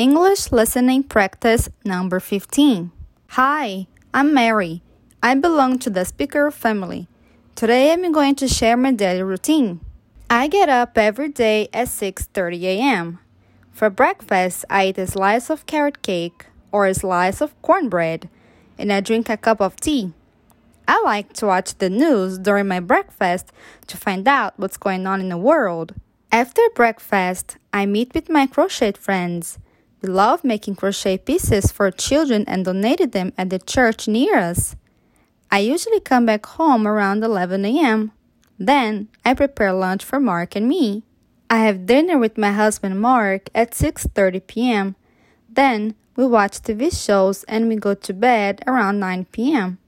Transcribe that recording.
English listening practice number 15. Hi, I'm Mary. I belong to the Speakaru family. Today I'm going to share my daily routine. I get up every day at 6:30 a.m. For breakfast, I eat a slice of carrot cake or a slice of cornbread and I drink a cup of tea. I like to watch the news during my breakfast to find out what's going on in the world. After breakfast, I meet with my crochet friends. We love making crochet pieces for children and donated them at the church near us. I usually come back home around 11 a.m. Then I prepare lunch for Mark and me. I have dinner with my husband Mark at 6:30 p.m. Then we watch TV shows and we go to bed around 9 p.m.